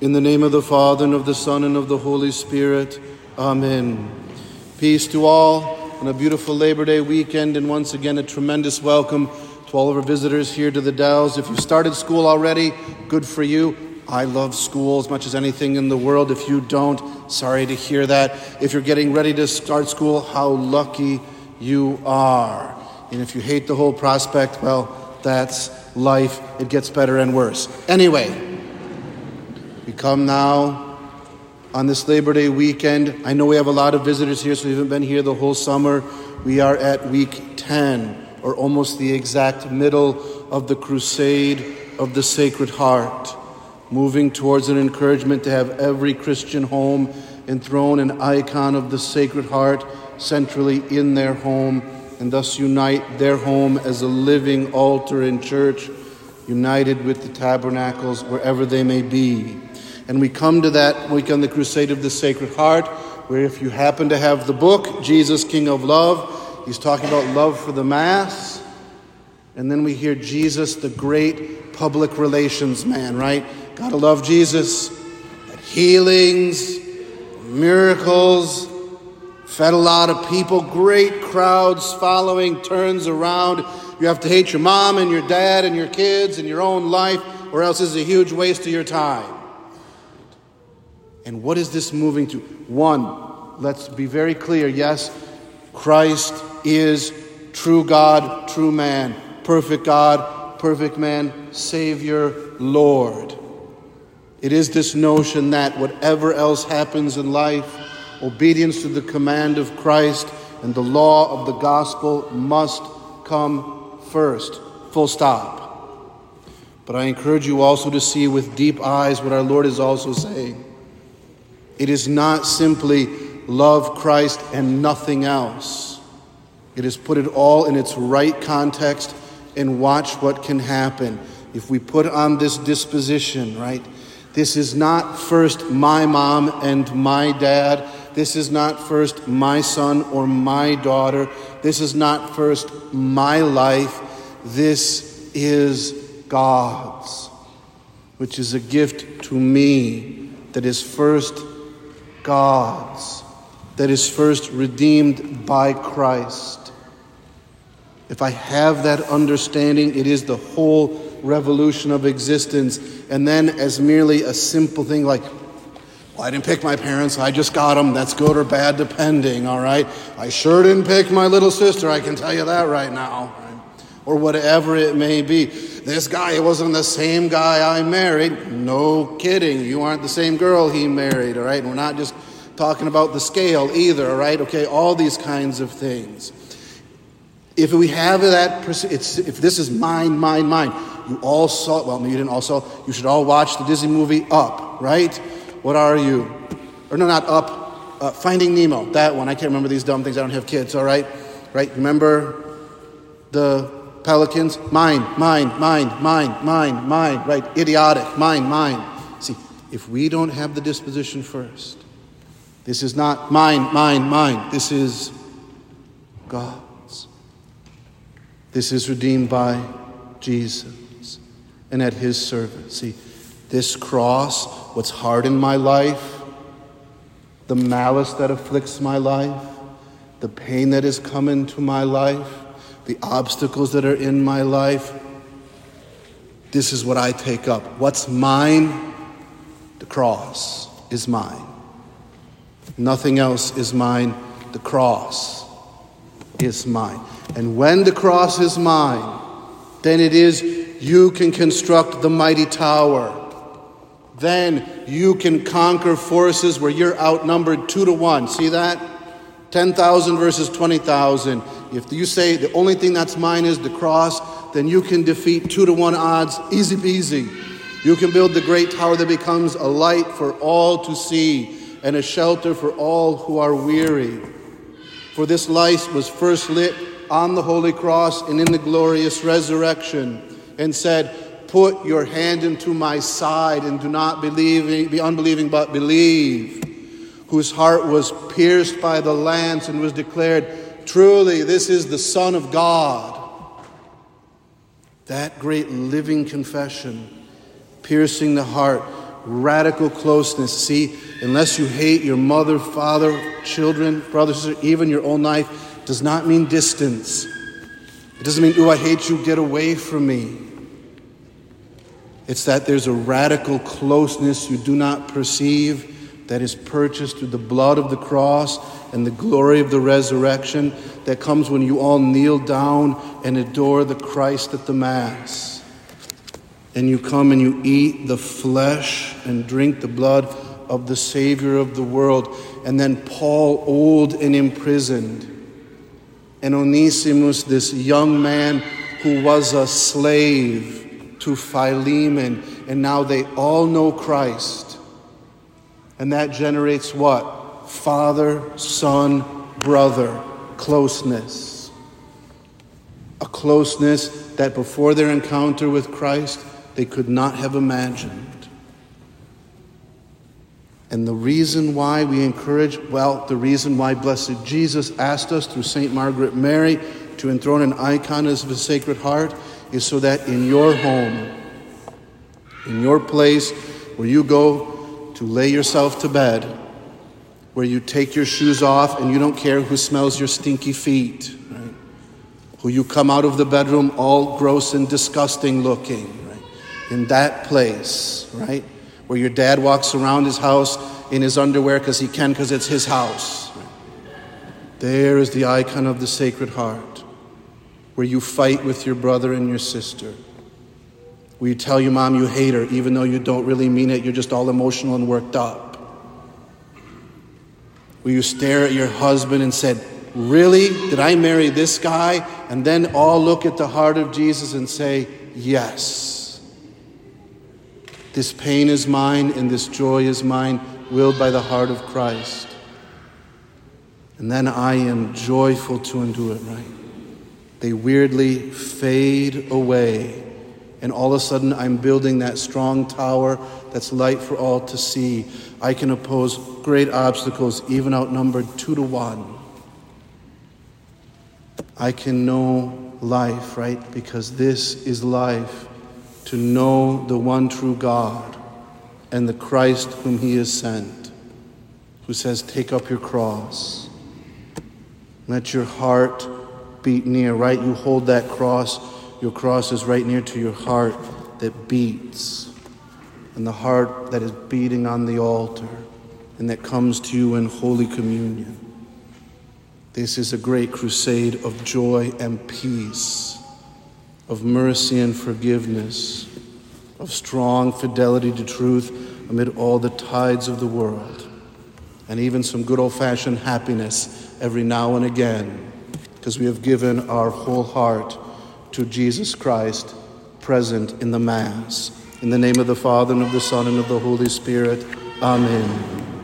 In the name of the Father, and of the Son, and of the Holy Spirit. Amen. Peace to all on a beautiful Labor Day weekend, and once again, a tremendous welcome to all of our visitors here to the Dells. If you started school already, good for you. I love school as much as anything in the world. If you don't, sorry to hear that. If you're getting ready to start school, how lucky you are. And if you hate the whole prospect, well, that's life. It gets better and worse. Anyway, we come now on this Labor Day weekend. I know we have a lot of visitors here, so we haven't been here the whole summer. We are at week 10, or almost the exact middle of the crusade of the Sacred Heart, moving towards an encouragement to have every Christian home enthrone an icon of the Sacred Heart centrally in their home, and thus unite their home as a living altar in church, united with the tabernacles wherever they may be. And we come to that week on the Crusade of the Sacred Heart, where if you happen to have the book, Jesus, King of Love, he's talking about love for the Mass. And then we hear Jesus, the great public relations man, right? Gotta love Jesus. Healings, miracles, fed a lot of people, great crowds following, turns around. You have to hate your mom and your dad and your kids and your own life, or else it's a huge waste of your time. And what is this moving to? One, let's be very clear yes, Christ is true God, true man, perfect God, perfect man, Savior, Lord. It is this notion that whatever else happens in life, obedience to the command of Christ and the law of the gospel must come first. Full stop. But I encourage you also to see with deep eyes what our Lord is also saying. It is not simply love Christ and nothing else. It is put it all in its right context and watch what can happen. If we put on this disposition, right? This is not first my mom and my dad. This is not first my son or my daughter. This is not first my life. This is God's, which is a gift to me that is first God's that is first redeemed by Christ. If I have that understanding, it is the whole revolution of existence. And then, as merely a simple thing like, well, I didn't pick my parents, I just got them, that's good or bad, depending, all right? I sure didn't pick my little sister, I can tell you that right now. Or whatever it may be. This guy wasn't the same guy I married. No kidding. You aren't the same girl he married, all right? we're not just talking about the scale either, all right? Okay, all these kinds of things. If we have that, if this is mine, mine, mine, you all saw, well, you didn't also, you should all watch the Disney movie Up, right? What are you? Or no, not Up, uh, Finding Nemo, that one. I can't remember these dumb things. I don't have kids, all right? Right? Remember the pelicans? Mine, mine, mine, mine, mine, mine, right? Idiotic, mine, mine. See, if we don't have the disposition first, this is not mine, mine, mine. This is God's. This is redeemed by Jesus and at His service. See, this cross, what's hard in my life, the malice that afflicts my life, the pain that has come into my life, the obstacles that are in my life. This is what I take up. What's mine? The cross is mine. Nothing else is mine. The cross is mine. And when the cross is mine, then it is you can construct the mighty tower. Then you can conquer forces where you're outnumbered two to one. See that? 10,000 versus 20,000. If you say the only thing that's mine is the cross, then you can defeat two to one odds, easy peasy. You can build the great tower that becomes a light for all to see and a shelter for all who are weary. For this light was first lit on the holy cross and in the glorious resurrection, and said, Put your hand into my side and do not believe, be unbelieving, but believe whose heart was pierced by the lance and was declared, Truly, this is the Son of God. That great living confession, piercing the heart, radical closeness. See, unless you hate your mother, father, children, brothers, even your own life, does not mean distance. It doesn't mean, oh, I hate you, get away from me. It's that there's a radical closeness you do not perceive that is purchased through the blood of the cross and the glory of the resurrection that comes when you all kneel down and adore the Christ at the Mass. And you come and you eat the flesh and drink the blood of the Savior of the world. And then Paul, old and imprisoned, and Onesimus, this young man who was a slave to Philemon, and now they all know Christ. And that generates what? Father, son, brother, closeness. A closeness that before their encounter with Christ, they could not have imagined. And the reason why we encourage, well, the reason why Blessed Jesus asked us through St. Margaret Mary to enthrone an icon of His Sacred Heart is so that in your home, in your place where you go to lay yourself to bed, where you take your shoes off and you don't care who smells your stinky feet, right? Who you come out of the bedroom all gross and disgusting looking, right? In that place, right? Where your dad walks around his house in his underwear because he can, because it's his house. There is the icon of the Sacred Heart where you fight with your brother and your sister, where you tell your mom you hate her, even though you don't really mean it, you're just all emotional and worked up, where you stare at your husband and said, Really? Did I marry this guy? And then all look at the heart of Jesus and say, Yes. This pain is mine and this joy is mine, willed by the heart of Christ. And then I am joyful to endure it, right? they weirdly fade away. And all of a sudden, I'm building that strong tower that's light for all to see. I can oppose great obstacles, even outnumbered two to one. I can know life, right? Because this is life to know the one true God and the Christ whom He has sent, who says, Take up your cross. Let your heart beat near, right? You hold that cross, your cross is right near to your heart that beats, and the heart that is beating on the altar, and that comes to you in Holy Communion. This is a great crusade of joy and peace, of mercy and forgiveness, of strong fidelity to truth amid all the tides of the world, and even some good old fashioned happiness every now and again because we have given our whole heart to Jesus Christ present in the Mass. In the name of the Father, and of the Son, and of the Holy Spirit. Amen.